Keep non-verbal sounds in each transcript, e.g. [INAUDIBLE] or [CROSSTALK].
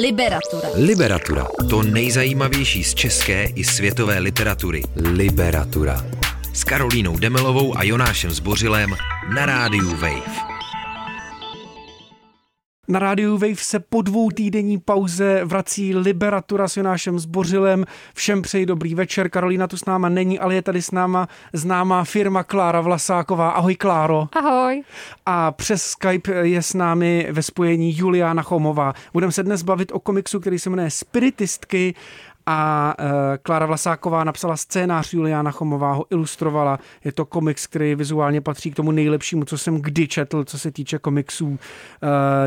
Liberatura. Liberatura. To nejzajímavější z české i světové literatury. Liberatura. S Karolínou Demelovou a Jonášem Zbořilem na rádiu Wave. Na rádiu Wave se po dvou týdenní pauze vrací Liberatura s Jonášem Zbořilem. Všem přeji dobrý večer. Karolína tu s náma není, ale je tady s náma známá firma Klára Vlasáková. Ahoj Kláro. Ahoj. A přes Skype je s námi ve spojení Juliana Chomová. Budeme se dnes bavit o komiksu, který se jmenuje Spiritistky a uh, Klára Vlasáková napsala scénář, Juliana Chomová ho ilustrovala. Je to komiks, který vizuálně patří k tomu nejlepšímu, co jsem kdy četl, co se týče komiksů. Uh,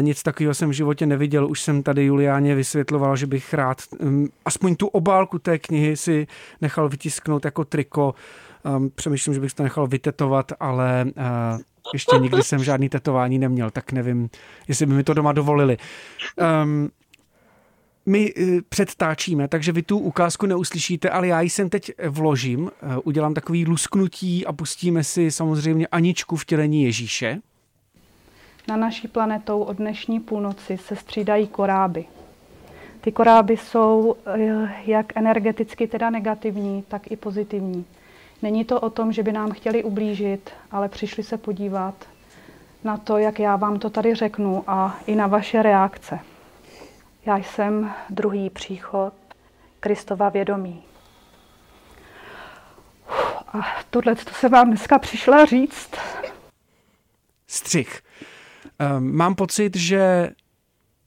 nic takového jsem v životě neviděl. Už jsem tady Juliáně vysvětloval, že bych rád aspoň tu obálku té knihy si nechal vytisknout jako triko. Přemýšlím, že bych to nechal vytetovat, ale uh, ještě nikdy jsem žádný tetování neměl, tak nevím, jestli by mi to doma dovolili. Um, my eh, předtáčíme, takže vy tu ukázku neuslyšíte, ale já ji sem teď vložím, eh, udělám takový lusknutí a pustíme si samozřejmě Aničku v tělení Ježíše. Na naší planetou od dnešní půlnoci se střídají koráby. Ty koráby jsou eh, jak energeticky teda negativní, tak i pozitivní. Není to o tom, že by nám chtěli ublížit, ale přišli se podívat na to, jak já vám to tady řeknu a i na vaše reakce. Já jsem druhý příchod Kristova vědomí. A tohle to se vám dneska přišla říct. Střih. Um, mám pocit, že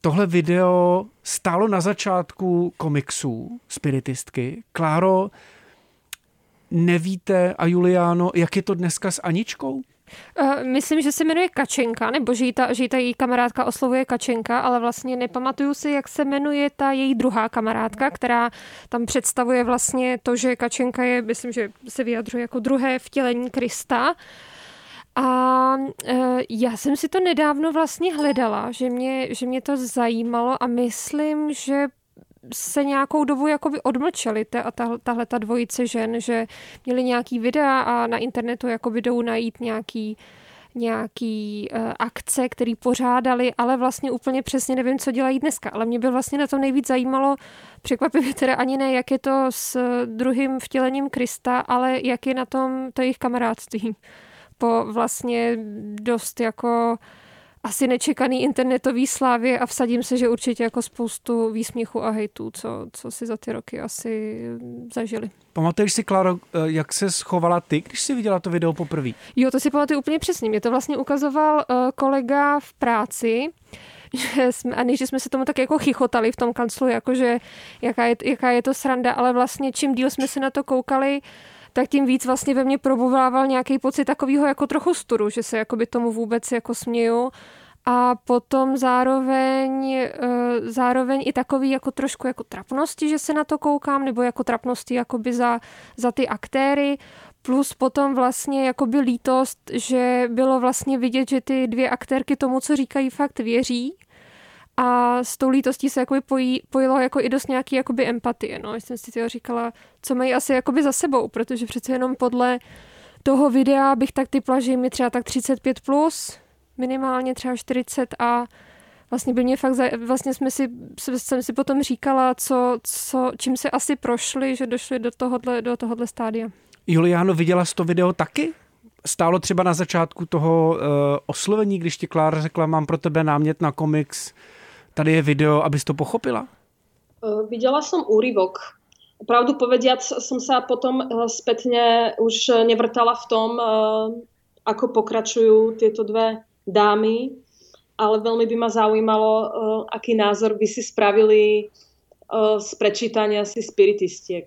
tohle video stálo na začátku komiksů Spiritistky. Kláro, nevíte a Juliano, jak je to dneska s Aničkou? Uh, myslím, že se jmenuje Kačenka, nebo že ta, že ta její kamarádka oslovuje Kačenka, ale vlastně nepamatuju si, jak se jmenuje ta její druhá kamarádka, která tam představuje vlastně to, že Kačenka je, myslím, že se vyjadřuje jako druhé vtělení Krista. A uh, já jsem si to nedávno vlastně hledala, že mě, že mě to zajímalo a myslím, že se nějakou dobu jakoby odmlčeli ta, ta, tahle ta dvojice žen, že měli nějaký videa a na internetu jakoby jdou najít nějaký nějaký uh, akce, který pořádali, ale vlastně úplně přesně nevím, co dělají dneska. Ale mě by vlastně na to nejvíc zajímalo, překvapivě teda ani ne, jak je to s druhým vtělením Krista, ale jak je na tom to jejich kamarádství. Po vlastně dost jako asi nečekaný internetový slávě a vsadím se, že určitě jako spoustu výsměchu a hejtů, co, co si za ty roky asi zažili. Pamatuješ si, Klaro, eh, jak se schovala ty, když jsi viděla to video poprvé? Jo, to si pamatuju úplně přesně. Mě to vlastně ukazoval uh, kolega v práci, [LAUGHS] že jsme, a než jsme se tomu tak jako chichotali v tom kanclu, jakože jaká je, jaká je to sranda, ale vlastně čím díl jsme se na to koukali, tak tím víc vlastně ve mně probuvával nějaký pocit takového jako trochu sturu, že se jakoby tomu vůbec jako směju. A potom zároveň, eh, zároveň i takový jako trošku jako trapnosti, že se na to koukám, nebo jako trapnosti jakoby za, za ty aktéry, plus potom vlastně jakoby lítost, že bylo vlastně vidět, že ty dvě aktérky tomu, co říkají, fakt věří a s tou lítostí se jakoby pojí, pojilo jako i dost nějaký jakoby empatie. No. Jsem si to říkala, co mají asi jakoby za sebou, protože přece jenom podle toho videa bych tak typla, že mi třeba tak 35 plus, minimálně třeba 40 a vlastně by mě fakt, za, vlastně jsme si, jsem si potom říkala, co, co, čím se asi prošli, že došli do tohohle, do tohohle stádia. Juliano, viděla jsi to video taky? Stálo třeba na začátku toho uh, oslovení, když ti Klára řekla, mám pro tebe námět na komiks, tady je video, abys to pochopila? Uh, viděla jsem úryvok. Pravdu povediac jsem se potom uh, zpětně už nevrtala v tom, uh, ako pokračujú tieto dve dámy, ale veľmi by ma zaujímalo, uh, aký názor by si spravili uh, z prečítania si spiritistiek.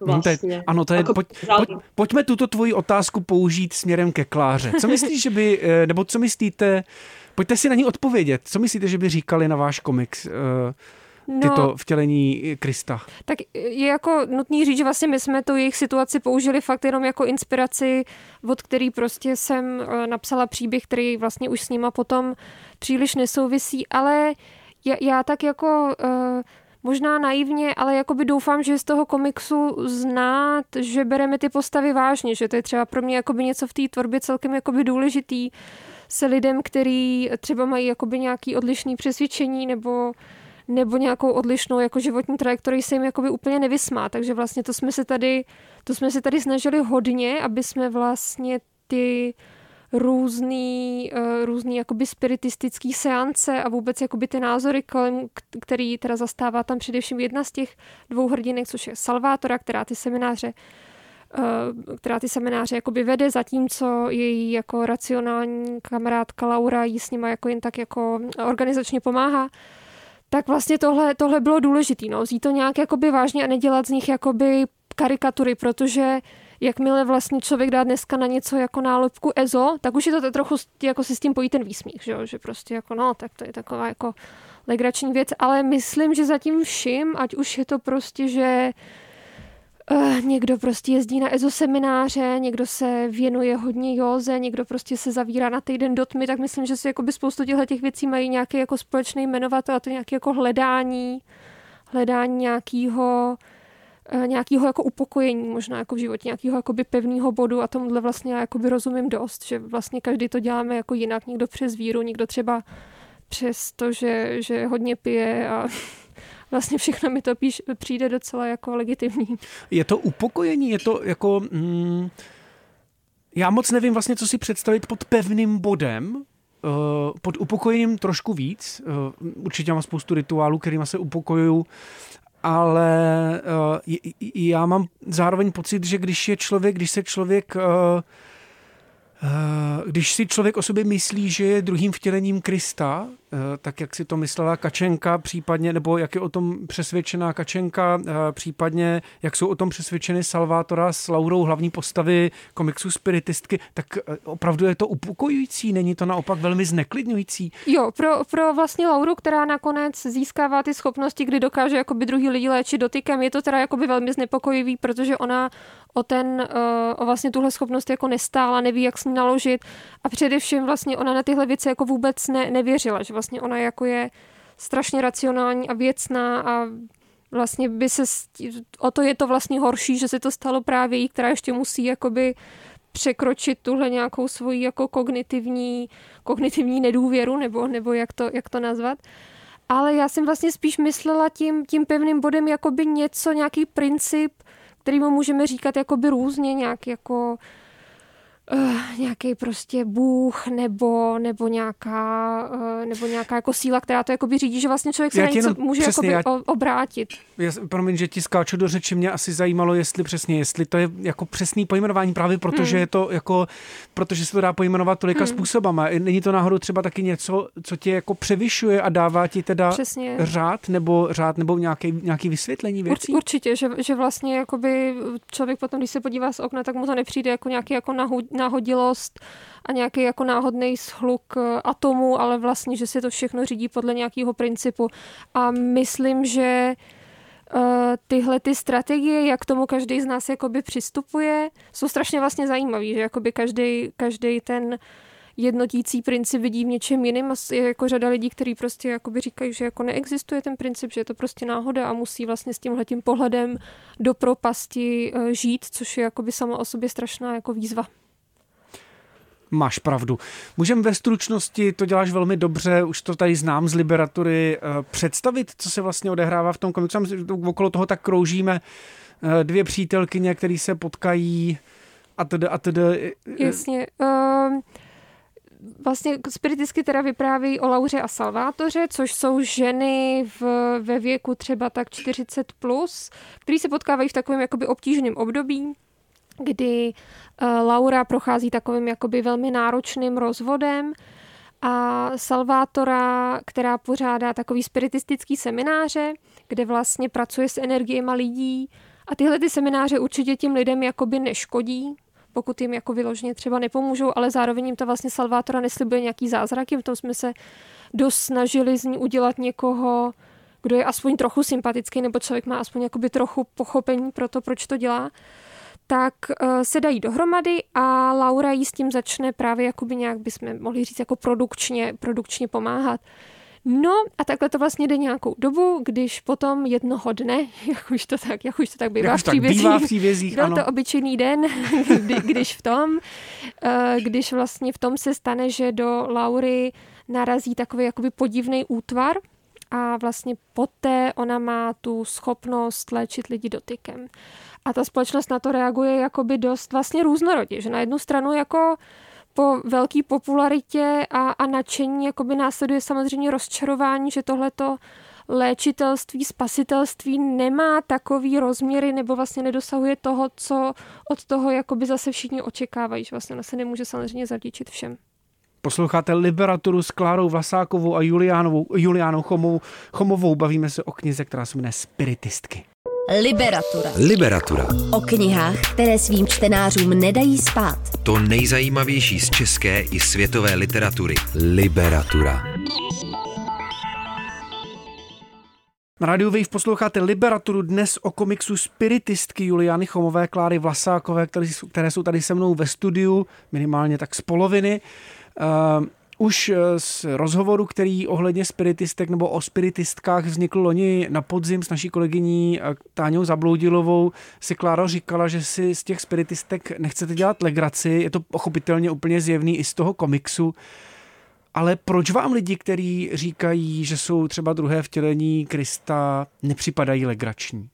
Vlastně. Ano, to je, pojď, pojď, pojďme tuto tvoji otázku použít směrem ke Kláře. Co myslíš, že by, nebo co myslíte, Pojďte si na ní odpovědět. Co myslíte, že by říkali na váš komiks? Uh, tyto no, vtělení Krista. Tak je jako nutný říct, že vlastně my jsme tu jejich situaci použili fakt jenom jako inspiraci, od který prostě jsem eh, napsala příběh, který vlastně už s nima potom příliš nesouvisí, ale já, já tak jako uh, možná naivně, ale jakoby doufám, že z toho komiksu znát, že bereme ty postavy vážně, že to je třeba pro mě jakoby něco v té tvorbě celkem jakoby důležitý, se lidem, který třeba mají jakoby nějaký odlišný přesvědčení nebo nebo nějakou odlišnou jako životní trajektorii se jim jakoby úplně nevysmá. Takže vlastně to jsme se tady, to jsme se tady snažili hodně, aby jsme vlastně ty různý, uh, různý jakoby spiritistický seance a vůbec jakoby ty názory, kolem, který teda zastává tam především jedna z těch dvou hrdinek, což je Salvátora, která ty semináře uh, která ty semináře jakoby vede, zatímco její jako racionální kamarádka Laura jí s nima jako jen tak jako organizačně pomáhá, tak vlastně tohle, tohle bylo důležité, no, vzít to nějak jakoby vážně a nedělat z nich jakoby karikatury, protože jakmile vlastně člověk dá dneska na něco jako nálepku EZO, tak už je to trochu jako si s tím pojí ten výsměch, že, jo? že prostě jako no, tak to je taková jako legrační věc, ale myslím, že zatím vším, ať už je to prostě, že Uh, někdo prostě jezdí na EZO semináře, někdo se věnuje hodně józe, někdo prostě se zavírá na týden do tmy, tak myslím, že si jako by spoustu těchto těch věcí mají nějaký jako společný jmenovatel a to nějaké jako hledání, hledání nějakého Eh, nějakého jako upokojení možná jako v životě, nějakého jakoby pevného bodu a tomuhle vlastně já jakoby rozumím dost, že vlastně každý to děláme jako jinak, někdo přes víru, někdo třeba přes to, že, že hodně pije a vlastně všechno mi to píš, přijde docela jako legitimní. Je to upokojení, je to jako... Mm, já moc nevím vlastně, co si představit pod pevným bodem, uh, pod upokojením trošku víc. Uh, určitě mám spoustu rituálů, kterými se upokojuju ale uh, já mám zároveň pocit, že když je člověk, když se člověk Eh, když si člověk o sobě myslí, že je druhým vtělením Krista, eh, tak jak si to myslela Kačenka, případně, nebo jak je o tom přesvědčená Kačenka, eh, případně jak jsou o tom přesvědčeny Salvátora s Laurou hlavní postavy komiksu Spiritistky, tak opravdu je to upokojující, není to naopak velmi zneklidňující. Jo, pro, pro vlastně Lauru, která nakonec získává ty schopnosti, kdy dokáže jakoby druhý lidi léčit dotykem, je to teda jakoby velmi znepokojivý, protože ona o ten, o vlastně tuhle schopnost jako nestála, neví, jak ní naložit a především vlastně ona na tyhle věci jako vůbec ne, nevěřila, že vlastně ona jako je strašně racionální a věcná a vlastně by se, o to je to vlastně horší, že se to stalo právě jí, která ještě musí jakoby překročit tuhle nějakou svoji jako kognitivní, kognitivní nedůvěru, nebo, nebo jak, to, jak to nazvat. Ale já jsem vlastně spíš myslela tím, tím pevným bodem jakoby něco, nějaký princip, kterýmu můžeme říkat jakoby různě, nějak jako uh, nějaký prostě bůh nebo, nebo, nějaká, uh, nebo nějaká jako síla, která to jakoby řídí, že vlastně člověk se já na něco může přesně, jakoby já, obrátit. Já, promiň, že ti skáču do řeči, mě asi zajímalo, jestli přesně, jestli to je jako přesný pojmenování právě protože hmm. je to jako, protože se to dá pojmenovat tolika hmm. způsobama. Není to náhodou třeba taky něco, co tě jako převyšuje a dává ti teda přesně. řád nebo řád nebo nějaký, nějaký vysvětlení věcí? Ur, určitě, že, že vlastně jakoby člověk potom, když se podívá z okna, tak mu to nepřijde jako nějaký jako nahud, náhodilost a nějaký jako náhodný shluk eh, atomů, ale vlastně, že se to všechno řídí podle nějakého principu. A myslím, že uh, tyhle ty strategie, jak tomu každý z nás jakoby přistupuje, jsou strašně vlastně zajímavý, že jakoby každý, každý ten jednotící princip vidí v něčem jiným a je jako řada lidí, kteří prostě jakoby říkají, že jako neexistuje ten princip, že je to prostě náhoda a musí vlastně s tímhletím pohledem do propasti uh, žít, což je jakoby sama o sobě strašná jako výzva. Máš pravdu. Můžeme ve stručnosti, to děláš velmi dobře, už to tady znám z Liberatury, eh, představit, co se vlastně odehrává v tom komiksu. Okolo toho tak kroužíme eh, dvě přítelkyně, které se potkají a tedy a tedy. Jasně. Uh, vlastně spiritisky teda vypráví o Lauře a Salvátoře, což jsou ženy v, ve věku třeba tak 40+, plus, který se potkávají v takovém jakoby obtížném období, kdy eh, Laura prochází takovým jakoby velmi náročným rozvodem a Salvátora, která pořádá takový spiritistický semináře, kde vlastně pracuje s energiemi lidí. A tyhle ty semináře určitě tím lidem jakoby neškodí, pokud jim jako vyloženě třeba nepomůžou, ale zároveň jim to vlastně Salvátora neslibuje nějaký zázraky, v tom jsme se dost snažili z ní udělat někoho, kdo je aspoň trochu sympatický, nebo člověk má aspoň jakoby trochu pochopení pro to, proč to dělá tak uh, se dají dohromady a Laura jí s tím začne právě jakoby nějak bychom mohli říct jako produkčně, produkčně pomáhat. No a takhle to vlastně jde nějakou dobu, když potom jednoho dne, [LAUGHS] jak už to tak, jak už to tak bývá jak v příbězích, bývá v příbězích byl ano. to obyčejný den, [LAUGHS] kdy, když v tom, uh, když vlastně v tom se stane, že do Laury narazí takový jakoby podivný útvar, a vlastně poté ona má tu schopnost léčit lidi dotykem. A ta společnost na to reaguje jakoby dost vlastně různorodě, že na jednu stranu jako po velké popularitě a, a nadšení jakoby následuje samozřejmě rozčarování, že tohleto léčitelství, spasitelství nemá takový rozměry nebo vlastně nedosahuje toho, co od toho jakoby zase všichni očekávají, že vlastně ona se nemůže samozřejmě zavděčit všem. Posloucháte Liberaturu s Klárou Vlasákovou a Juliánovou, Juliánou Chomovou. Chomovou. Bavíme se o knize, která se jmenuje Spiritistky. Liberatura. Liberatura. O knihách, které svým čtenářům nedají spát. To nejzajímavější z české i světové literatury. Liberatura. Na rádiu Wave posloucháte Liberaturu dnes o komiksu Spiritistky Juliany Chomové, Kláry Vlasákové, které, které jsou tady se mnou ve studiu, minimálně tak z poloviny. Uh, už eh, z rozhovoru, který ohledně spiritistek nebo o spiritistkách vznikl loni na podzim s naší kolegyní eh, Táňou Zabloudilovou, si Klára říkala, že si z těch spiritistek nechcete dělat legraci, je to pochopitelně úplně zjevný i z toho komiksu. Ale proč vám lidi, kteří říkají, že jsou třeba druhé vtělení Krista, nepřipadají legrační?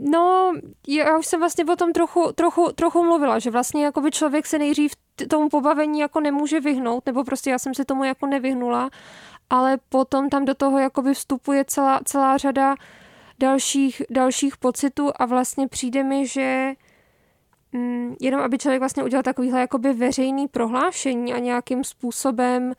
No, já už jsem vlastně o tom trochu, trochu, trochu mluvila, že vlastně jako by člověk se nejdřív tomu pobavení jako nemůže vyhnout, nebo prostě já jsem se tomu jako nevyhnula, ale potom tam do toho jako by vstupuje celá, celá řada dalších, dalších pocitů a vlastně přijde mi, že mm, jenom aby člověk vlastně udělal takovýhle jakoby veřejný prohlášení a nějakým způsobem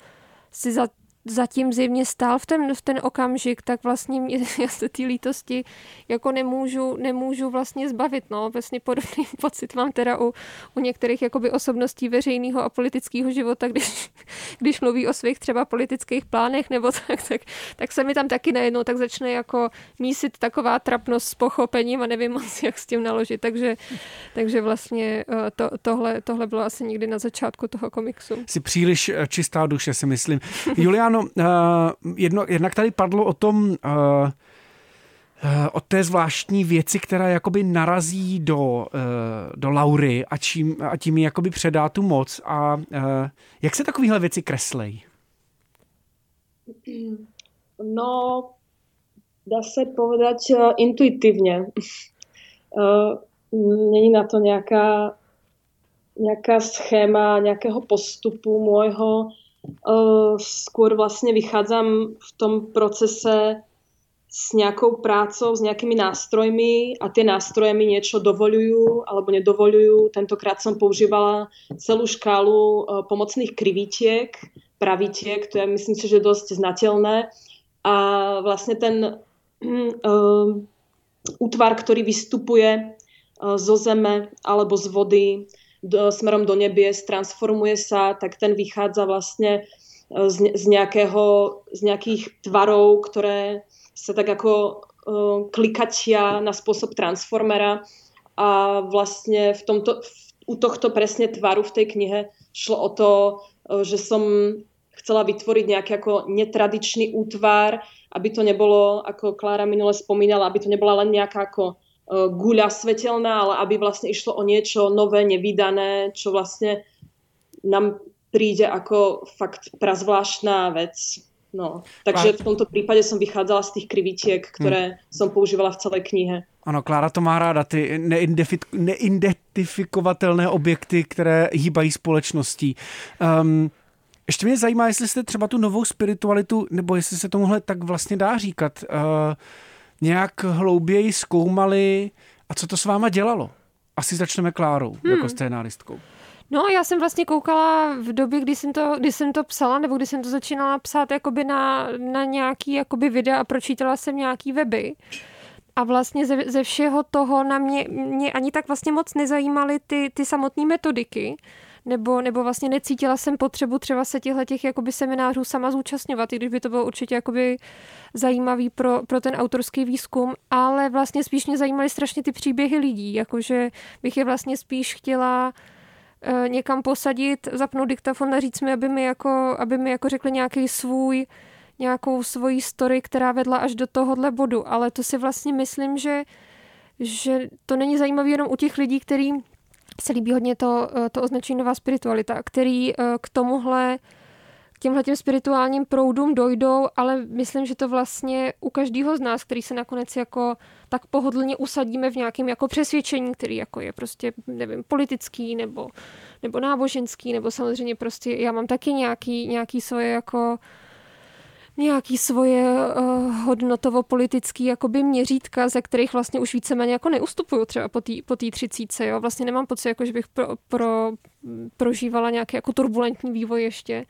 si za zatím zjevně stál v ten, v ten okamžik, tak vlastně mě, [LAUGHS] já se té lítosti jako nemůžu, nemůžu vlastně zbavit. No. Vlastně podobný [LAUGHS] pocit mám teda u, u některých jakoby osobností veřejného a politického života, když, [LAUGHS] když mluví o svých třeba politických plánech nebo tak, tak, tak se mi tam taky najednou tak začne jako mísit taková trapnost s pochopením a nevím moc, jak s tím naložit. Takže, takže vlastně eh, to, tohle, tohle bylo asi někdy na začátku toho komiksu. Jsi příliš eh, čistá duše, si myslím. Juliano, uh, jedno, jednak tady padlo o tom, uh, o té zvláštní věci, která jakoby narazí do, do Laury a, čím, a tím jí jakoby předá tu moc. A jak se takovéhle věci kreslej? No, dá se povedať intuitivně. Není na to nějaká, nějaká schéma nějakého postupu môjho skôr vlastne vychádzam v tom procese s nejakou prácou, s nejakými nástrojmi a tie nástroje mi niečo dovolujú alebo nedovolujú. Tentokrát som používala celú škálu pomocných krivítiek, pravítiek, to je myslím si, že dosť znateľné. A vlastne ten uh, [CLEARS THROAT] útvar, ktorý vystupuje zo zeme alebo z vody, do, smerom do nebies, transformuje sa, tak ten vychádza vlastne e, z, z, nejakého, z nejakých tvarov, ktoré sa tak ako uh, klikačia na spôsob transformera. A vlastne v tomto, v, u tohto presne tvaru v tej knihe šlo o to, uh, že som chcela vytvoriť nejaký ako netradičný útvar, aby to nebolo, ako Klára minule spomínala, aby to nebola len nejaká ako Eh, guľa svetelná, ale aby vlastne išlo o niečo nové, nevydané, čo vlastne nám príde ako fakt prazvláštná vec. No, takže v tomto případě jsem vychádzala z těch krivítiek, které hmm. jsem používala v celé knihe. Ano, Klára to má ráda, ty neidentifikovatelné objekty, které hýbají společností. Um, ještě mě zajímá, jestli jste třeba tu novou spiritualitu, nebo jestli se tomuhle tak vlastně dá říkat, uh, nějak hlouběji zkoumali a co to s váma dělalo? Asi začneme Klárou jako hmm. jako scénáristkou. No, já jsem vlastně koukala v době, kdy jsem to, kdy jsem to psala, nebo kdy jsem to začínala psát jakoby na, na nějaký jakoby videa a pročítala jsem nějaký weby. A vlastně ze, ze všeho toho na mě, mě ani tak vlastně moc nezajímaly ty, ty samotné metodiky, nebo, nebo vlastně necítila jsem potřebu třeba se těchto těch jakoby seminářů sama zúčastňovat, i když by to bylo určitě jakoby zajímavý pro, pro ten autorský výzkum, ale vlastně spíš mě zajímaly strašně ty příběhy lidí, jakože bych je vlastně spíš chtěla uh, někam posadit, zapnout diktafon a říct mi, aby mi jako, aby mi jako řekli nějaký svůj nějakou svoji story, která vedla až do tohohle bodu, ale to si vlastně myslím, že že to není zajímavé jenom u těch lidí, kterým se líbí hodně to, eh, to označení nová spiritualita, který eh, k tomuhle k těmhle těm spirituálním proudům dojdou, ale myslím, že to vlastně u každého z nás, který se nakonec jako tak pohodlně usadíme v nějakém jako přesvědčení, který jako je prostě, nevím, politický nebo, nebo náboženský, nebo samozřejmě prostě já mám taky nějaký, nějaký svoje jako nějaký svoje uh, hodnotovo-politický jakoby měřítka, ze kterých vlastně už víceméně jako neustupuju třeba po té po třicíce, jo. Vlastně nemám pocit, jako, že bych pro, pro, prožívala nějaký jako turbulentní vývoj ještě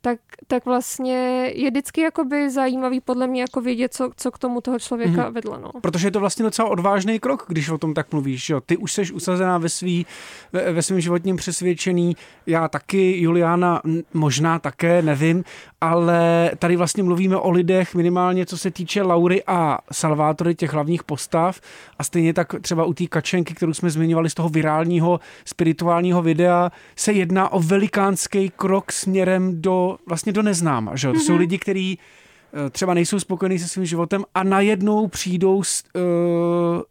tak, tak vlastně je vždycky jakoby zajímavý podle mě jako vědět, co, co k tomu toho člověka mm-hmm. vedlo. No. Protože je to vlastně docela odvážný krok, když o tom tak mluvíš. Jo? Ty už jsi usazená ve, svý, ve, ve svém životním přesvědčení, já taky, Juliana možná také, nevím, ale tady vlastně mluvíme o lidech minimálně, co se týče Laury a Salvátory, těch hlavních postav a stejně tak třeba u té kačenky, kterou jsme zmiňovali z toho virálního spirituálního videa, se jedná o velikánský krok směrem do vlastně do neznáma. Že? To mm-hmm. jsou mhm. lidi, kteří eh, třeba nejsou spokojení se svým životem a najednou přijdou s uh,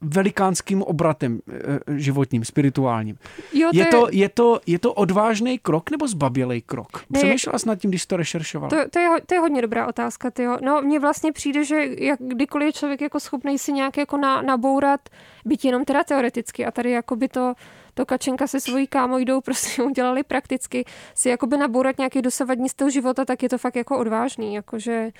velikánským obratem uh, životním, spirituálním. Jo, to je, to, je, to, je to odvážný krok nebo zbabělej krok? Přemýšlela jsi nad tím, když jsi to rešeršovala? To, to, je, to je hodně dobrá otázka. Tyjo. No, mně vlastně přijde, že jak, kdykoliv je člověk jako schopný si nějak jako na, nabourat, byť jenom teda teoreticky a tady jako by to to Kačenka se svojí kámojdou prostě [LAUGHS] udělali prakticky, si jakoby nabourat nějaký dosavadní styl života, tak je to fakt jako odvážný, jakože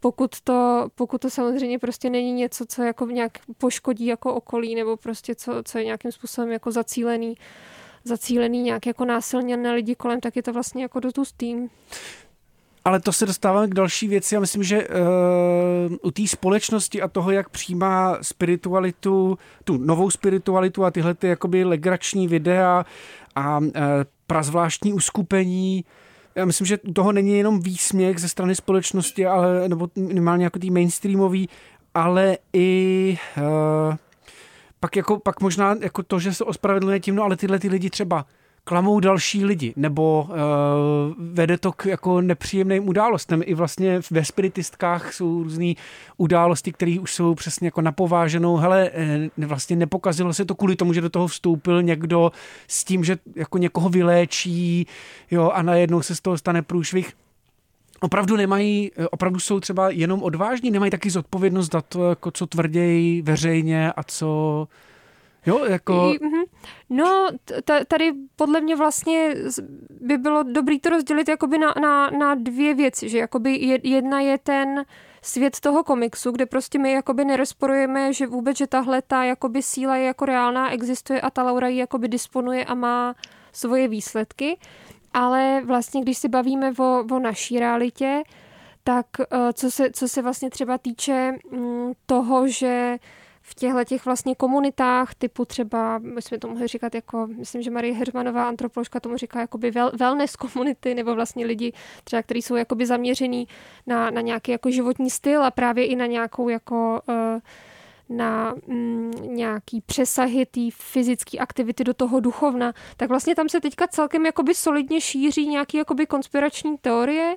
pokud to, pokud to samozřejmě prostě není něco, co jako nějak poškodí jako okolí, nebo prostě co, co je nějakým způsobem jako zacílený, zacílený nějak jako násilně na lidi kolem, tak je to vlastně jako do tým. Ale to se dostáváme k další věci. Já myslím, že uh, u té společnosti a toho, jak přijímá spiritualitu, tu novou spiritualitu a tyhle ty jakoby legrační videa a uh, prazvláštní uskupení, já myslím, že toho není jenom výsměch ze strany společnosti, ale, nebo minimálně jako tý mainstreamový, ale i uh, pak, jako, pak možná jako to, že se ospravedlňuje tím, no ale tyhle ty lidi třeba klamou další lidi, nebo uh, vede to k jako nepříjemným událostem. I vlastně ve spiritistkách jsou různé události, které už jsou přesně jako napováženou. Hele, eh, vlastně nepokazilo se to kvůli tomu, že do toho vstoupil někdo s tím, že jako někoho vyléčí, jo, a najednou se z toho stane průšvih opravdu nemají, eh, opravdu jsou třeba jenom odvážní, nemají taky zodpovědnost za to, jako co tvrdějí veřejně a co Jo, jako... Mhm. No, tady podle mě vlastně by bylo dobrý to rozdělit jakoby na, na, na dvě věci, že jakoby jedna je ten svět toho komiksu, kde prostě my jakoby nerozporujeme, že vůbec, že tahle ta jakoby síla je jako reálná, existuje a ta Laura ji jakoby disponuje a má svoje výsledky. Ale vlastně, když si bavíme o, o naší realitě, tak eh, co se, co se vlastně třeba týče mm, toho, že v těchto těch vlastně komunitách typu třeba, my to mohli říkat jako, myslím, že Marie Hermanová, antropoložka, tomu říká jakoby wellness komunity, nebo vlastně lidi třeba, kteří jsou jakoby zaměřený na, na nějaký jako životní styl a právě i na nějakou jako uh, na mm, nějaký přesahy té fyzické aktivity do toho duchovna, tak vlastně tam se teďka celkem jakoby solidně šíří nějaký jakoby konspirační teorie,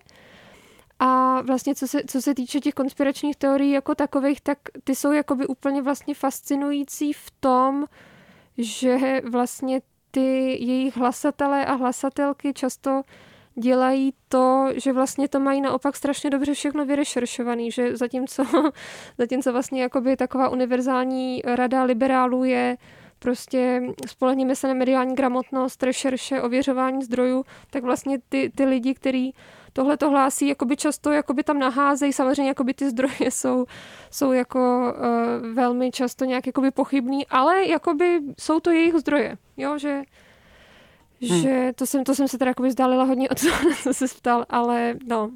a vlastně co se, co se týče těch konspiračních teorií jako takových, tak ty jsou jakoby úplně vlastně fascinující v tom, že vlastně ty jejich hlasatelé a hlasatelky často dělají to, že vlastně to mají naopak strašně dobře všechno vyrešeršovaný, že zatímco, [LAUGHS] zatímco vlastně jakoby taková univerzální rada liberálů je prostě spolehníme se na mediální gramotnost, rešerše, ověřování zdrojů, tak vlastně ty, ty lidi, kteří tohle to hlásí, jakoby často jakoby tam naházejí, samozřejmě jakoby ty zdroje [LAUGHS] jsou, jsou jako uh, velmi často nějak jakoby pochybný, ale jakoby jsou to jejich zdroje, jo, že Hmm. že to jsem, to jsem se teda jakoby vzdálila hodně od toho, [LAUGHS] co se ptal, ale no,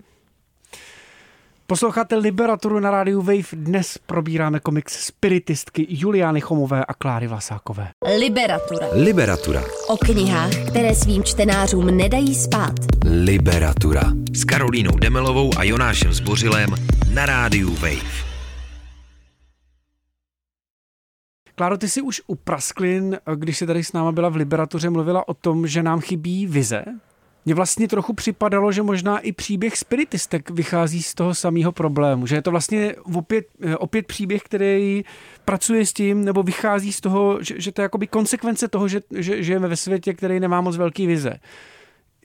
Posloucháte Liberaturu na rádiu Wave. Dnes probíráme komiks spiritistky Juliány Chomové a Kláry Vlasákové. Liberatura. Liberatura. O knihách, které svým čtenářům nedají spát. Liberatura. S Karolínou Demelovou a Jonášem Zbořilem na rádiu Wave. Kláro, ty jsi už u Prasklin, když se tady s náma byla v Liberatuře, mluvila o tom, že nám chybí vize mně vlastně trochu připadalo, že možná i příběh spiritistek vychází z toho samého problému, že je to vlastně opět, eh, opět příběh, který pracuje s tím, nebo vychází z toho, že, že to je jakoby konsekvence toho, že, že žijeme ve světě, který nemá moc velký vize.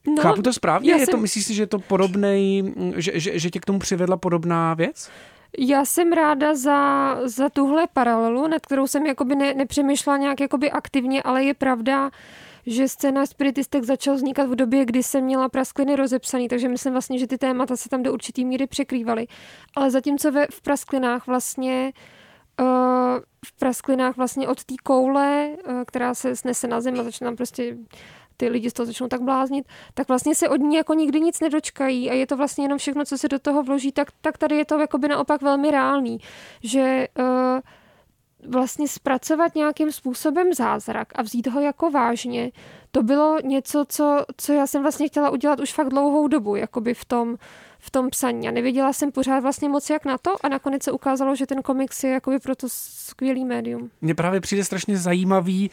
No, Chápu to správně? Je jsem... to, myslíš si, že je to podobný, že, že, že tě k tomu přivedla podobná věc? Já jsem ráda za, za tuhle paralelu, nad kterou jsem jakoby ne, nepřemýšlela nějak jakoby aktivně, ale je pravda, že scéna spiritistek začal vznikat v době, kdy jsem měla praskliny rozepsaný, takže myslím vlastně, že ty témata se tam do určitý míry překrývaly. Ale zatímco ve, v prasklinách vlastně uh, v prasklinách vlastně od té koule, uh, která se snese na zem a začne tam prostě ty lidi z toho začnou tak bláznit, tak vlastně se od ní jako nikdy nic nedočkají a je to vlastně jenom všechno, co se do toho vloží, tak, tak tady je to jakoby naopak velmi reálný, že uh, vlastně zpracovat nějakým způsobem zázrak a vzít ho jako vážně, to bylo něco, co, co já jsem vlastně chtěla udělat už fakt dlouhou dobu, jakoby v tom, v tom psaní. A nevěděla jsem pořád vlastně moc jak na to a nakonec se ukázalo, že ten komiks je jakoby proto skvělý médium. Mně právě přijde strašně zajímavý,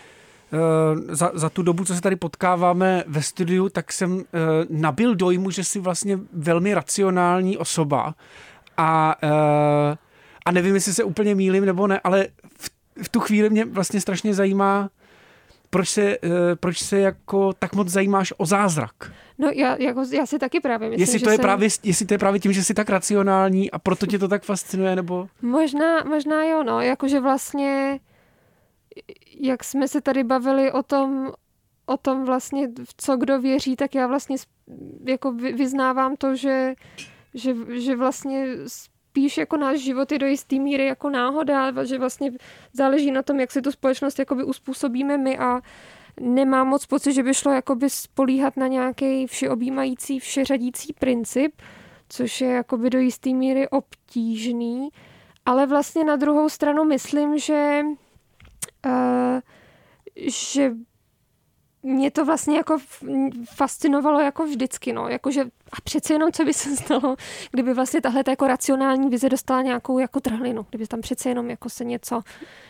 Uh, za, za tu dobu, co se tady potkáváme ve studiu, tak jsem uh, nabil dojmu, že jsi vlastně velmi racionální osoba a uh, a nevím, jestli se úplně mýlim nebo ne, ale v, v tu chvíli mě vlastně strašně zajímá, proč se, uh, proč se jako tak moc zajímáš o zázrak. No já, jako, já si taky právě myslím, jestli to, je jsem... právě, jestli to je právě tím, že jsi tak racionální a proto tě to tak fascinuje, nebo... Možná, možná jo, no, jakože vlastně, jak jsme se tady bavili o tom, o tom vlastně, v co kdo věří, tak já vlastně jako vyznávám to, že, že, že vlastně spíš jako náš život je do jistý míry jako náhoda, že vlastně záleží na tom, jak si tu společnost jakoby uspůsobíme my a nemám moc pocit, že by šlo jakoby spolíhat na nějaký všeobjímající, všeřadící princip, což je jakoby do jistý míry obtížný, ale vlastně na druhou stranu myslím, že uh, že mě to vlastně jako fascinovalo jako vždycky, no, jakože a přece jenom, co by se stalo, kdyby vlastně tahle jako racionální vize dostala nějakou jako trhlinu, kdyby tam přece jenom jako se něco,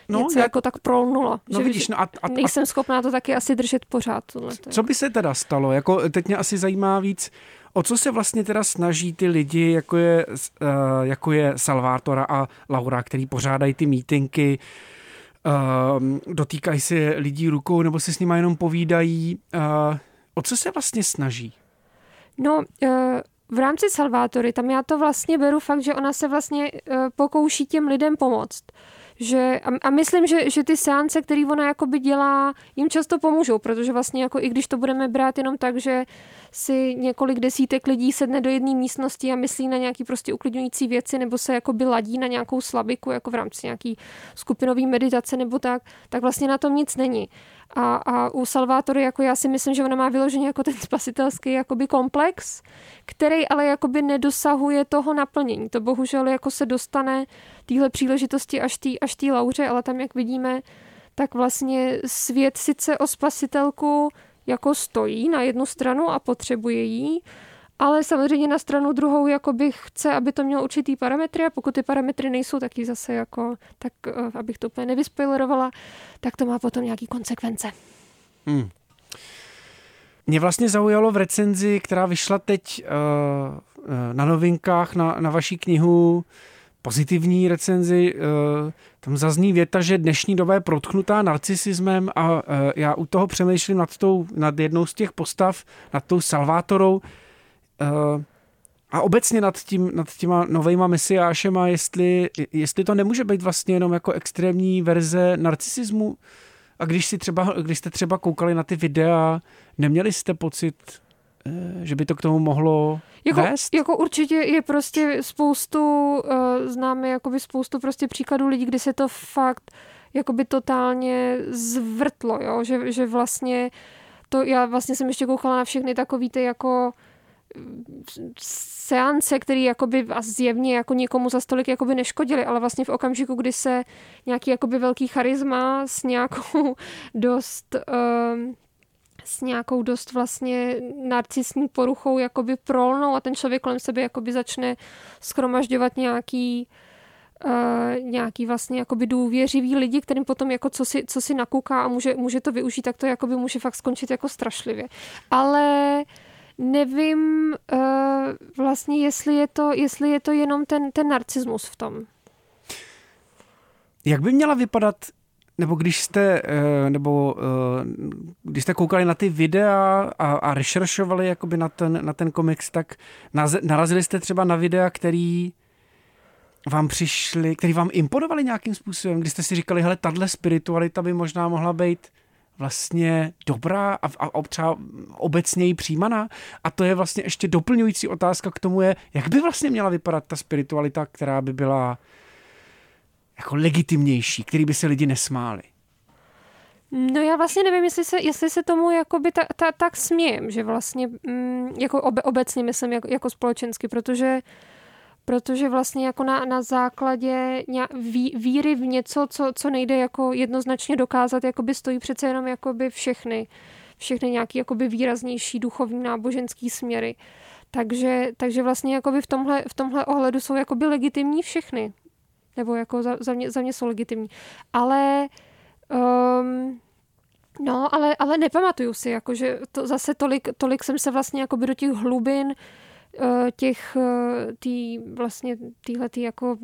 no, něco jak... jako tak prolnulo. No že, vidíš, no a, a, nejsem schopná to taky asi držet pořád. Tohleto. Co by se teda stalo? Jako teď mě asi zajímá víc, o co se vlastně teda snaží ty lidi, jako je, uh, jako je Salvátora a Laura, který pořádají ty mítinky, uh, dotýkají se lidí rukou nebo se s nimi jenom povídají. Uh, o co se vlastně snaží? No, uh, v rámci Salvátory, tam já to vlastně beru fakt, že ona se vlastně uh, pokouší těm lidem pomoct. Že, a, a myslím, že, že ty seance, které ona jakoby dělá, jim často pomůžou, protože vlastně jako i když to budeme brát jenom tak, že si několik desítek lidí sedne do jedné místnosti a myslí na nějaký prostě uklidňující věci nebo se jako by ladí na nějakou slabiku, jako v rámci nějaký skupinové meditace nebo tak, tak vlastně na tom nic není. A, a u Salvátory, jako já si myslím, že ona má vyloženě jako ten spasitelský jakoby komplex, který ale jakoby nedosahuje toho naplnění. To bohužel jako se dostane téhle příležitosti až té až tý lauře, ale tam, jak vidíme, tak vlastně svět sice o spasitelku jako stojí na jednu stranu a potřebuje jí, ale samozřejmě na stranu druhou jakoby chce, aby to mělo určitý parametry a pokud ty parametry nejsou taky zase jako, tak eh, abych to úplně nevyspoilerovala, tak to má potom nějaký konsekvence. Hmm. Mě vlastně zaujalo v recenzi, která vyšla teď uh, na novinkách na, na vaší knihu pozitivní recenzi, tam zazní věta, že dnešní doba je protknutá narcisismem a já u toho přemýšlím nad, tou, nad jednou z těch postav, nad tou Salvátorou, a obecně nad, tím, nad těma novejma mesiášema, jestli, jestli to nemůže být vlastně jenom jako extrémní verze narcisismu. A když, si třeba, když jste třeba koukali na ty videa, neměli jste pocit, eh, že by to k tomu mohlo jako, vést? Jako určitě je prostě spoustu, uh, známe jakoby spoustu prostě příkladů lidí, kdy se to fakt jakoby totálně zvrtlo, jo? Že, že vlastně to, já vlastně jsem ještě koukala na všechny takový ty jako seance, který jakoby a zjevně jako nikomu za stolik jakoby neškodili, ale vlastně v okamžiku, kdy se nějaký jakoby velký charisma s nějakou [LAUGHS] dost um, s nějakou dost vlastně narcisní poruchou jakoby prolnou a ten člověk kolem sebe jakoby začne schromažďovat nějaký Uh, nějaký vlastně jakoby důvěřivý lidi, kterým potom jako co si, co si nakouká a může, může to využít, tak to jakoby může fakt skončit jako strašlivě. Ale uh, nevím uh, vlastně, jestli je, to, jestli je to jenom ten, ten narcismus v tom. Jak by měla vypadat nebo když jste, eh, nebo když jste koukali na ty videa a, a rešeršovali jakoby na ten, na ten komiks, tak narazili jste třeba na videa, který vám přišli, který vám imponovali nějakým způsobem, kdy jste si říkali, hele, tahle spiritualita by možná mohla být vlastně dobrá a, a, třeba obecněji přijímaná. A to je vlastně ještě doplňující otázka k tomu je, jak by vlastně měla vypadat ta spiritualita, která by byla jako legitimnější, který by se lidi nesmáli. No já vlastně nevím, jestli se, jestli se tomu jakoby ta, ta, tak smějem, že vlastně mm, jako obe, obecně myslím jako, jako společensky, protože protože vlastně jako na, na základě ví, víry v něco, co, co nejde jako jednoznačně dokázat, jakoby stojí přece jenom jakoby všechny, všechny nějaký jakoby výraznější duchovní náboženský směry. Takže, takže vlastně jakoby v tomhle, v tomhle ohledu jsou jakoby legitimní všechny. Nebo jako za, za, mě, za mě jsou legitimní. Ale um, No, ale, ale nepamatuju si, jakože to zase tolik, tolik jsem se vlastně jakoby do těch hlubin Eh, těch, eh, tý, vlastně týhletý jako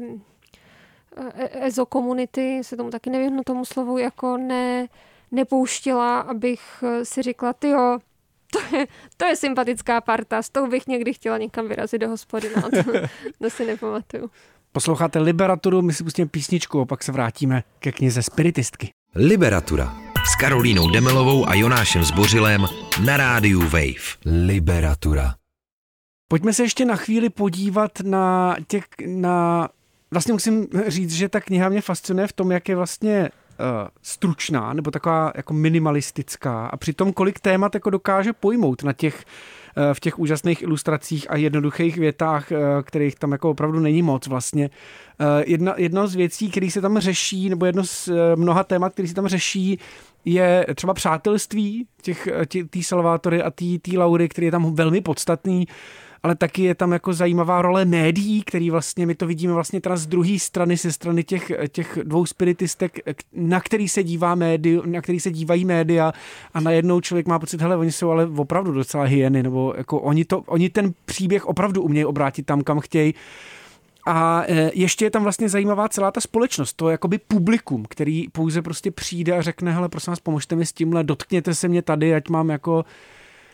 eh, ezo komunity, se tomu taky nevyhnu tomu slovu, jako ne, nepouštila, abych si řekla, ty jo, to je, to je sympatická parta, s tou bych někdy chtěla někam vyrazit do hospody, no to, to si nepamatuju. Posloucháte Liberaturu, my si pustíme písničku a pak se vrátíme ke knize Spiritistky. Liberatura s Karolínou Demelovou a Jonášem Zbořilem na rádiu Wave. Liberatura. Pojďme se ještě na chvíli podívat na těch, na, vlastně musím říct, že ta kniha mě fascinuje v tom, jak je vlastně uh, stručná, nebo taková jako minimalistická a přitom kolik témat jako dokáže pojmout na těch uh, v těch úžasných ilustracích a jednoduchých větách, uh, kterých tam jako opravdu není moc vlastně. Jedna, jedno z věcí, které se tam řeší, nebo jedno z mnoha témat, které se tam řeší, je třeba přátelství těch, tý Salvátory a té Laury, který je tam velmi podstatný ale taky je tam jako zajímavá role médií, který vlastně, my to vidíme vlastně teda z druhé strany, ze strany těch, těch dvou spiritistek, na který se dívá médi, na který se dívají média a najednou člověk má pocit, hele, oni jsou ale opravdu docela hyeny, nebo jako oni, to, oni ten příběh opravdu umějí obrátit tam, kam chtějí. A e, ještě je tam vlastně zajímavá celá ta společnost, to jakoby publikum, který pouze prostě přijde a řekne, hele, prosím vás, pomožte mi s tímhle, dotkněte se mě tady, ať mám jako...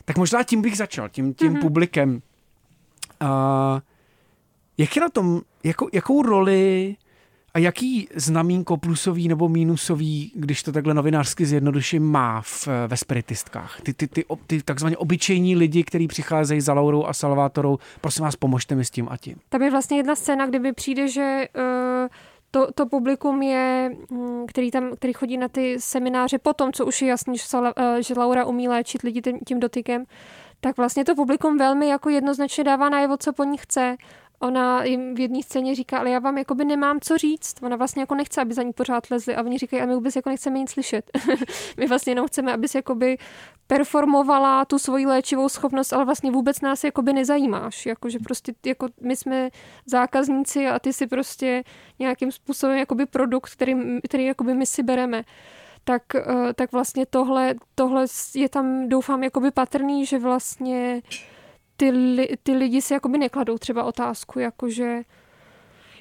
Tak možná tím bych začal, tím, tím mm-hmm. publikem. A jak je na tom, jako, jakou roli a jaký znamínko plusový nebo mínusový, když to takhle novinářsky zjednoduším, má v, ve spiritistkách? Ty, ty, ty, ty takzvaně obyčejní lidi, kteří přicházejí za Laurou a Salvátorou, prosím vás, pomožte mi s tím a tím. Tam je vlastně jedna scéna, kdyby přijde, že uh, to, to publikum je, mm, který tam, který chodí na ty semináře po tom, co už je jasný, že, uh, že Laura umí léčit lidi tím, tím dotykem, tak vlastně to publikum velmi jako jednoznačně dává najevo, co po ní chce. Ona jim v jedné scéně říká, ale já vám jakoby nemám co říct. Ona vlastně jako nechce, aby za ní pořád lezli a oni říkají, a my vůbec jako nechceme nic slyšet. [LAUGHS] my vlastně jenom chceme, aby si jakoby performovala tu svoji léčivou schopnost, ale vlastně vůbec nás jakoby nezajímáš. Jakože prostě jako my jsme zákazníci a ty si prostě nějakým způsobem jakoby produkt, který, který jakoby my si bereme tak, eh, tak vlastně tohle, tohle je tam, doufám, jakoby patrný, že vlastně ty, li, ty lidi si jakoby nekladou třeba otázku, jakože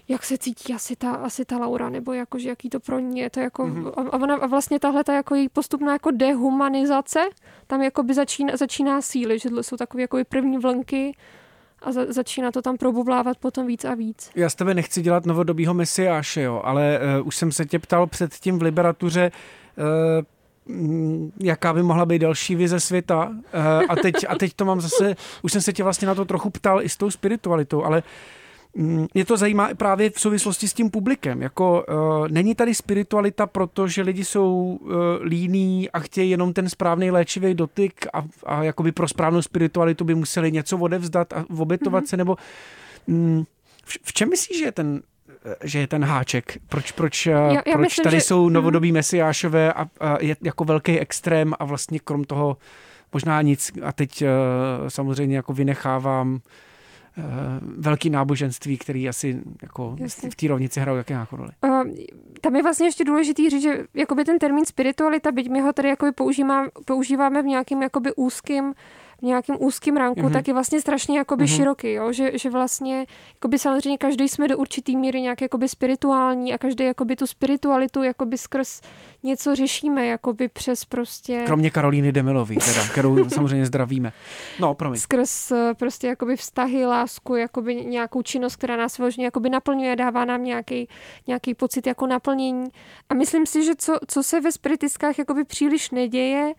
jak se cítí asi ta, asi ta Laura, nebo jakože jaký to pro ní je. To jako, mm-hmm. a, ona, a vlastně tahle ta jako její postupná jako dehumanizace tam jakoby začíná, začíná síly, že jsou takové jako první vlnky a za, začíná to tam probublávat potom víc a víc. Já z tebe nechci dělat novodobího mesiáše, jo, ale uh, už jsem se tě ptal předtím v Liberatuře, Eh, jaká by mohla být další vize světa. Eh, a teď, a teď to mám zase, už jsem se tě vlastně na to trochu ptal i s tou spiritualitou, ale mm, mě to zajímá právě v souvislosti s tím publikem. Jako, uh, není tady spiritualita, protože lidi jsou uh, líní a chtějí jenom ten správný léčivý dotyk a, a jakoby pro správnou spiritualitu by museli něco odevzdat a obětovat mm-hmm. se, nebo mm, v, v čem myslíš, že je ten že je ten háček. Proč, proč, já, já proč myslím, tady že... jsou mhm. novodobí mesiášové a, a je jako velký extrém a vlastně krom toho možná nic. A teď uh, samozřejmě jako vynechávám velký náboženství, který asi jako v té rovnici hrajou jaké nějakou roli. Uh, tam je vlastně ještě důležitý říct, že jakoby ten termín spiritualita, byť my ho tady jakoby používáme, používáme v nějakým jakoby úzkým v nějakém úzkém ránku, mm-hmm. tak je vlastně strašně jakoby mm-hmm. široký, jo? Že, že vlastně jakoby samozřejmě každý jsme do určitý míry nějak jakoby spirituální a každý jakoby tu spiritualitu jakoby skrz něco řešíme, jakoby přes prostě... Kromě Karolíny Demilový, teda, kterou [LAUGHS] samozřejmě zdravíme. No, promiň. Skrz eh, prostě jakoby vztahy, lásku, jakoby nějakou činnost, která nás vlastně jakoby naplňuje, dává nám nějaký, nějaký pocit jako naplnění. A myslím si, že co, co se ve spiritistkách jakoby příliš neděje,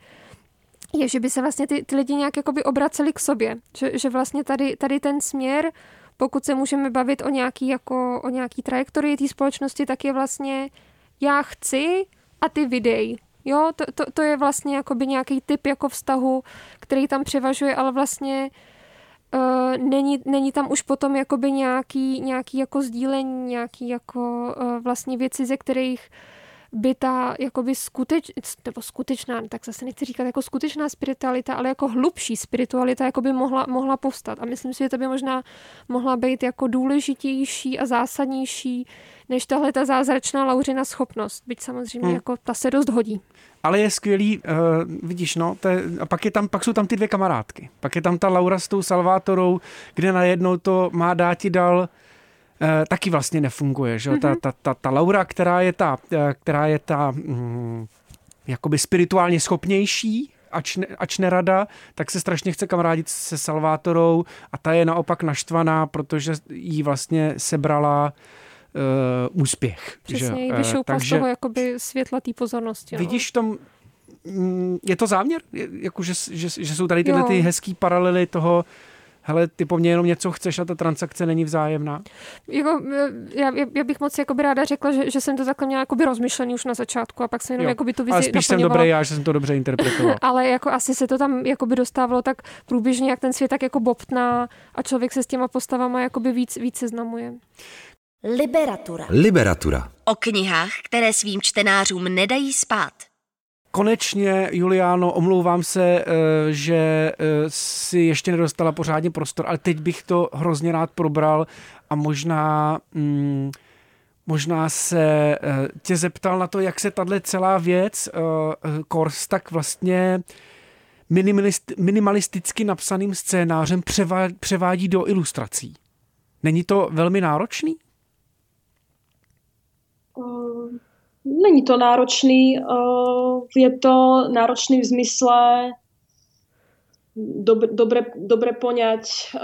je, že by se vlastně ty, ty lidi nějak jakoby obraceli k sobě. Že, že vlastně tady, tady ten směr, pokud se můžeme bavit o nějaký, jako, o nějaký trajektorii té společnosti, tak je vlastně já chci a ty vydej. Jo, to, to, to je vlastně jakoby nějaký typ jako vztahu, který tam převažuje, ale vlastně uh, není, není tam už potom jakoby nějaký, nějaký jako sdílení, nějaký jako uh, vlastně věci, ze kterých uh, by ta jakoby skuteč, nebo skutečná, tak zase nechci říkat jako skutečná spiritualita, ale jako hlubší spiritualita jako by mohla, mohla povstat. A myslím si, že to by možná mohla být jako důležitější a zásadnější než tahle ta zázračná Lauřina schopnost. Byť samozřejmě hmm. jako ta se dost hodí. Ale je skvělý, uh, vidíš, no, to je, a pak, je tam, pak jsou tam ty dvě kamarádky. Pak je tam ta Laura s tou Salvátorou, kde najednou to má dáti dal taky vlastně nefunguje. Že? Mm-hmm. Ta, ta, ta, ta Laura, která je ta, eh, která je ta mm, jakoby spirituálně schopnější, ač, ne, ač nerada, tak se strašně chce kamarádit se Salvátorou a ta je naopak naštvaná, protože jí vlastně sebrala uh, úspěch. Přesně, že? vyšoupla Takže, z toho jakoby světla té pozornosti. No. Vidíš tom, mm, je to záměr? Jako, že, že, že jsou tady tyhle ty hezký paralely toho, hele, ty po mně jenom něco chceš a ta transakce není vzájemná? Jako, já, já bych moc jakoby ráda řekla, že, že jsem to takhle měla jakoby rozmyšlený už na začátku a pak jsem jenom jakoby tu vizi Ale spíš naplňovala. jsem dobrý já, že jsem to dobře interpretoval. [LAUGHS] Ale jako asi se to tam jakoby dostávalo tak průběžně, jak ten svět tak jako bobtná a člověk se s těma postavama jakoby víc, víc seznamuje. Liberatura. Liberatura. O knihách, které svým čtenářům nedají spát. Konečně, Juliano, omlouvám se, eh, že eh, si ještě nedostala pořádně prostor, ale teď bych to hrozně rád probral a možná... Mm, možná se eh, tě zeptal na to, jak se tahle celá věc, Kors, tak vlastně minimalisticky napsaným scénářem převádí do ilustrací. Není to velmi náročný? Není to náročný, uh, je to náročný v zmysle dobre, dobre, dobre poňať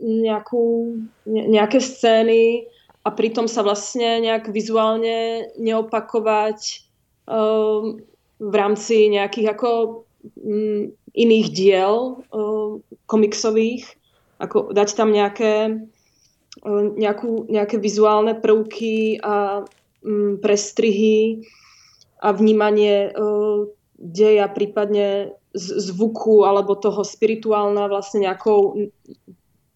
nejakú, ne, nejaké scény a pritom sa vlastne nejak vizuálne neopakovať uh, v rámci nejakých ako um, iných diel komiksových, ako dať tam nejaké, uh, nejakú, nejaké vizuálne prvky a prestrihy a vnímanie e, deja, prípadne zvuku alebo toho spirituálna vlastne nejakou,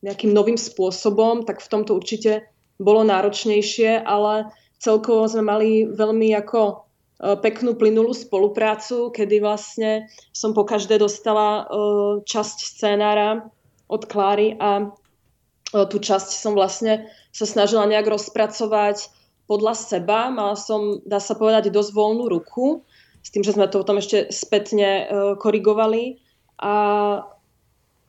nejakým novým spôsobom, tak v tomto určite bolo náročnejšie, ale celkovo sme mali veľmi ako e, peknú plynulú spoluprácu, kedy vlastne som po každé dostala e, časť scénára od Kláry a tú časť som vlastne sa snažila nejak rozpracovať podľa seba. Mala som, dá sa povedať, dosť voľnú ruku, s tým, že sme to potom ešte spätne uh, korigovali. A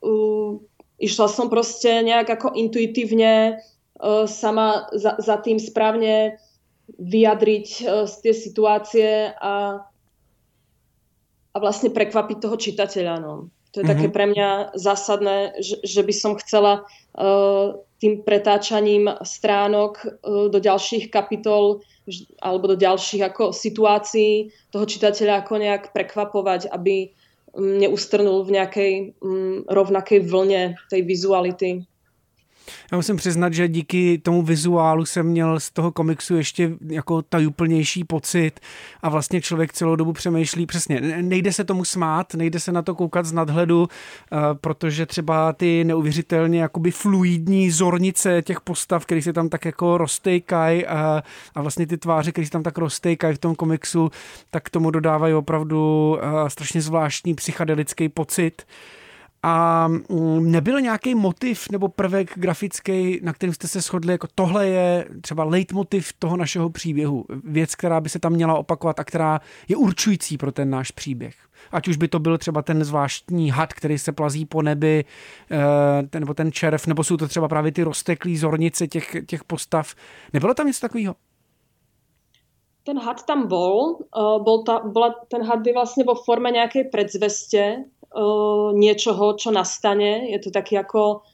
uh, išla som proste nejak ako intuitívne uh, sama za, za tým správne vyjadriť uh, z tie situácie a, a vlastne prekvapiť toho čitateľa. No. To je mm-hmm. také pre mňa zásadné, že, že by som chcela uh, tým pretáčaním stránok e, do ďalších kapitol alebo do ďalších ako situácií toho čitateľa ako nejak prekvapovať, aby neustrnul v nejakej rovnakej vlne tej vizuality. Já musím přiznat, že díky tomu vizuálu jsem měl z toho komiksu ještě jako tajuplnější pocit a vlastně člověk celou dobu přemýšlí přesně. Nejde se tomu smát, nejde se na to koukat z nadhledu, eh, protože třeba ty neuvěřitelně jakoby fluidní zornice těch postav, které se tam tak jako roztejkají a, a vlastně ty tváře, které se tam tak roztejkají v tom komiksu, tak tomu dodávají opravdu eh, strašně zvláštní psychedelický pocit. A mm, nebyl nějaký motiv nebo prvek grafický, na kterým jste se shodli, jako tohle je třeba leitmotiv toho našeho příběhu, věc, která by se tam měla opakovat a která je určující pro ten náš příběh. Ať už by to byl třeba ten zvláštní had, který se plazí po nebi, eh, ten, nebo ten červ, nebo jsou to třeba právě ty rozteklý zornice těch, těch postav. Nebylo tam něco takového? Ten had tam bol. Uh, bol ta, bola, ten had by vlastne vo forme nejakej predzveste uh, niečoho, čo nastane. Je to taký ako,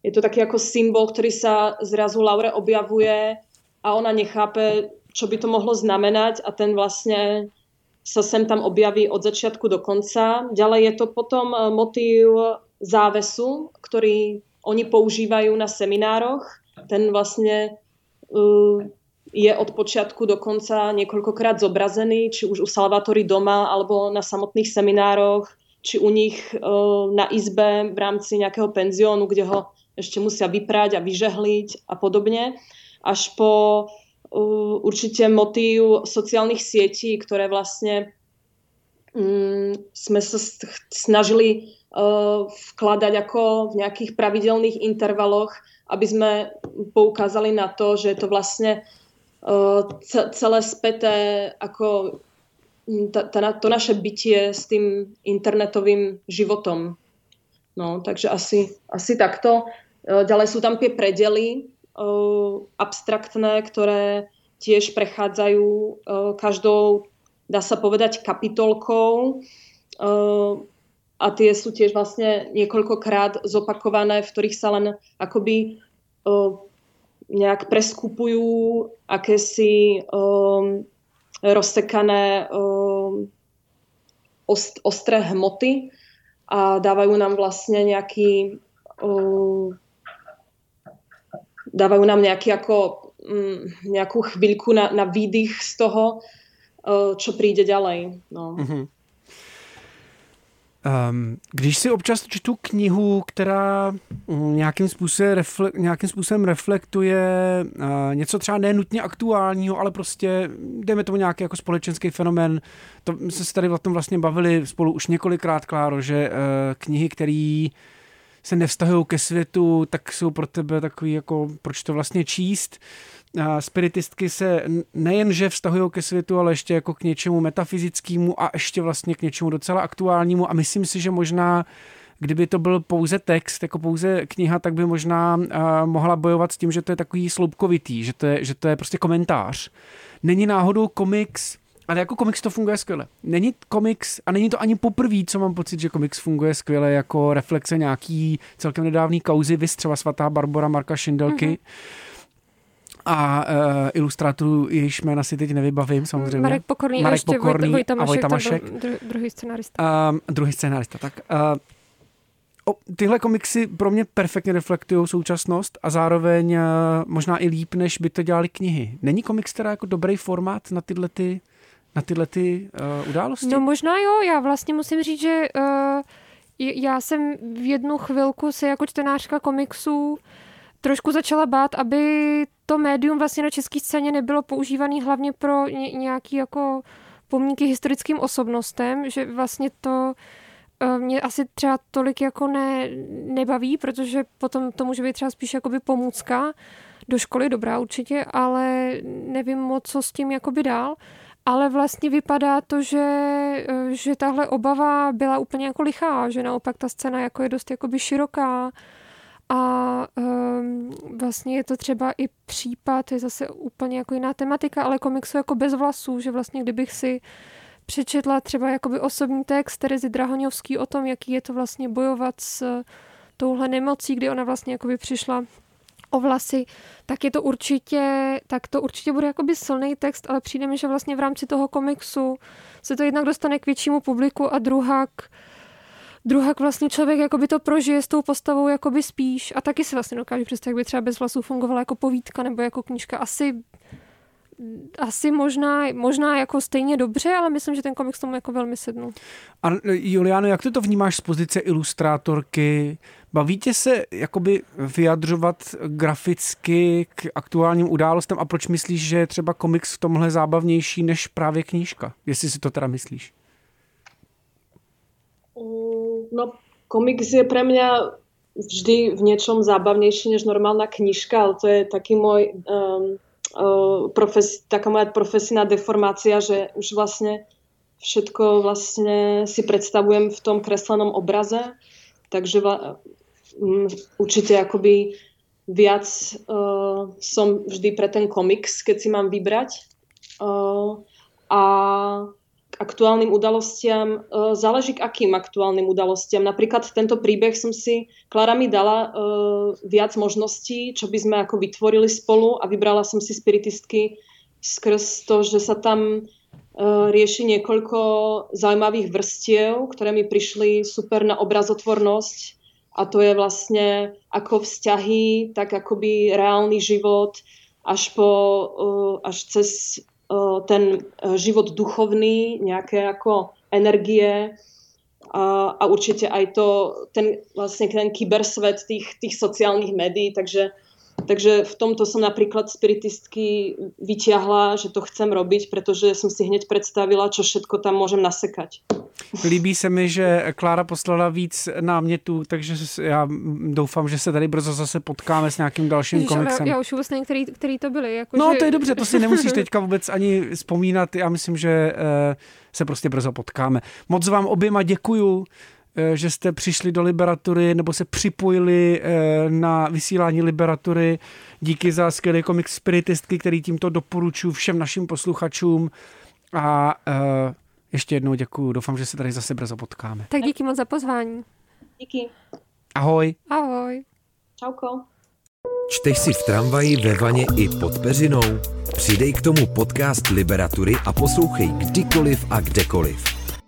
je to taký ako symbol, ktorý sa zrazu Laure objavuje a ona nechápe, čo by to mohlo znamenať a ten vlastne sa sem tam objaví od začiatku do konca. Ďalej je to potom e, motív závesu, ktorý oni používajú na seminároch. Ten vlastne uh, je od počiatku do konca niekoľkokrát zobrazený, či už u Salvatory doma, alebo na samotných seminároch, či u nich uh, na izbe v rámci nejakého penziónu, kde ho ešte musia vyprať a vyžehliť a podobne. Až po určite motív sociálnych sietí, ktoré vlastne um, sme sa snažili uh, vkladať ako v nejakých pravidelných intervaloch, aby sme poukázali na to, že je to vlastne uh, celé späté ako ta, ta, to naše bytie s tým internetovým životom. No, takže asi, asi takto. Ďalej sú tam tie predely, abstraktné, ktoré tiež prechádzajú každou, dá sa povedať, kapitolkou a tie sú tiež vlastne niekoľkokrát zopakované, v ktorých sa len akoby nejak preskupujú akési rozsekané ostré hmoty a dávajú nám vlastne nejaký dávajú nám nejaký ako, mm, nejakú chvíľku na, na výdych z toho, uh, príde ďalej. No. Mm-hmm. Um, když si občas čtu knihu, která mm, nějakým způsobem, refle, nějakým způsobem reflektuje uh, něco třeba nenutně aktuálního, ale prostě, dejme tomu nějaký jako společenský fenomén, to jsme se tady o tom vlastně bavili spolu už několikrát, Kláro, že uh, knihy, které se nevztahují ke světu, tak jsou pro tebe takový jako, proč to vlastně číst. Spiritistky se nejenže vztahují ke světu, ale ještě jako k něčemu metafyzickému a ještě vlastně k něčemu docela aktuálnímu a myslím si, že možná kdyby to byl pouze text, jako pouze kniha, tak by možná uh, mohla bojovat s tím, že to je takový sloupkovitý, že to je, že to je prostě komentář. Není náhodou komiks ale jako komiks to funguje skvěle. Není komiks, a není to ani poprvé, co mám pocit, že komiks funguje skvěle jako reflexe nějaký celkem nedávný kauzy, vys třeba svatá Barbara Marka Šindelky. Mm-hmm. A uh, ilustrátorů, jejichž jména si teď nevybavím, samozřejmě. Marek Pokorný, Marek a Pokorný Vojta, a Vojta Mašek. druhý scenarista. Uh, druhý scenarista, tak. Uh, O, tyhle komiksy pro mě perfektně reflektují současnost a zároveň uh, možná i líp, než by to dělali knihy. Není komiks teda jako dobrý formát na tyhle ty na tyhle ty uh, události? No možná jo, já vlastně musím říct, že uh, já jsem v jednu chvilku se jako čtenářka komiksů trošku začala bát, aby to médium vlastně na české scéně nebylo používané hlavně pro ně, nějaký jako pomníky historickým osobnostem, že vlastně to uh, mě asi třeba tolik jako ne, nebaví, protože potom to může být třeba spíš jakoby pomůcka do školy, dobrá určitě, ale nevím moc, co s tím jakoby dál. Ale vlastně vypadá to, že, eh, že tahle obava byla úplně jako lichá, že naopak ta scéna jako je dost jakoby široká a um, vlastně je to třeba i případ, je zase úplně jako jiná tematika, ale komiksu jako bez vlasů, že vlastně kdybych si přečetla třeba jakoby osobní text Terezy Drahoňovský o tom, jaký je to vlastně bojovat s touhle nemocí, kdy ona vlastně jakoby přišla o vlasy, tak je to určitě, tak to určitě bude jakoby silný text, ale přijde mi, že vlastně v rámci toho komiksu se to jednak dostane k většímu publiku a druhak druhak vlastně člověk jakoby to prožije s tou postavou jakoby spíš a taky si vlastně dokáže představit, jak by třeba bez vlasů fungovala jako povídka nebo jako knížka. Asi asi možná, možná jako stejně dobře, ale myslím, že ten komiks tomu jako velmi sednul. A Juliano, jak ty to vnímáš z pozice ilustrátorky? Baví tě se jakoby vyjadřovat graficky k aktuálním událostem a proč myslíš, že je třeba komiks v tomhle zábavnější než právě knížka? Jestli si to teda myslíš. No, komiks je pre mňa vždy v niečom zábavnejší než normálna knižka, ale to je taký môj um, uh, profes, taká moja profesijná deformácia, že už vlastne všetko vlastne si predstavujem v tom kreslenom obraze, takže um, určite akoby viac uh, som vždy pre ten komiks, keď si mám vybrať. Uh, a k aktuálnym udalostiam, uh, záleží k akým aktuálnym udalostiam. Napríklad tento príbeh som si, Klara mi dala uh, viac možností, čo by sme ako vytvorili spolu a vybrala som si spiritistky skrz to, že sa tam uh, rieši niekoľko zaujímavých vrstiev, ktoré mi prišli super na obrazotvornosť a to je vlastne ako vzťahy, tak akoby reálny život až, po, až cez ten uh, život duchovný, nejaké ako energie a, a určite aj to, ten vlastne ten kybersvet tých, tých sociálnych médií, takže Takže v tomto som napríklad spiritistky vyťahla, že to chcem robiť, pretože som si hneď predstavila, čo všetko tam môžem nasekať. Líbí se mi, že Klára poslala víc námětů, takže já doufám, že se tady brzo zase potkáme s nějakým dalším Ježiš, komiksem. Já už vůbec nevím, který, který to byly. Jako no že... to je dobře, to si nemusíš [LAUGHS] teďka vůbec ani vzpomínat. Já myslím, že uh, se prostě brzo potkáme. Moc vám oběma děkuju Eh, že jste přišli do Liberatury nebo se připojili eh, na vysílání Liberatury. Díky za skvělý komiks Spiritistky, který tímto doporučuji všem našim posluchačům. A eh, ještě jednou děkuji. Doufám, že se tady zase brzo potkáme. Tak díky moc za pozvání. Díky. Ahoj. Ahoj. Čauko. Čteš si v tramvaji, ve vaně i pod peřinou? Přidej k tomu podcast Liberatury a poslouchej kdykoliv a kdekoliv.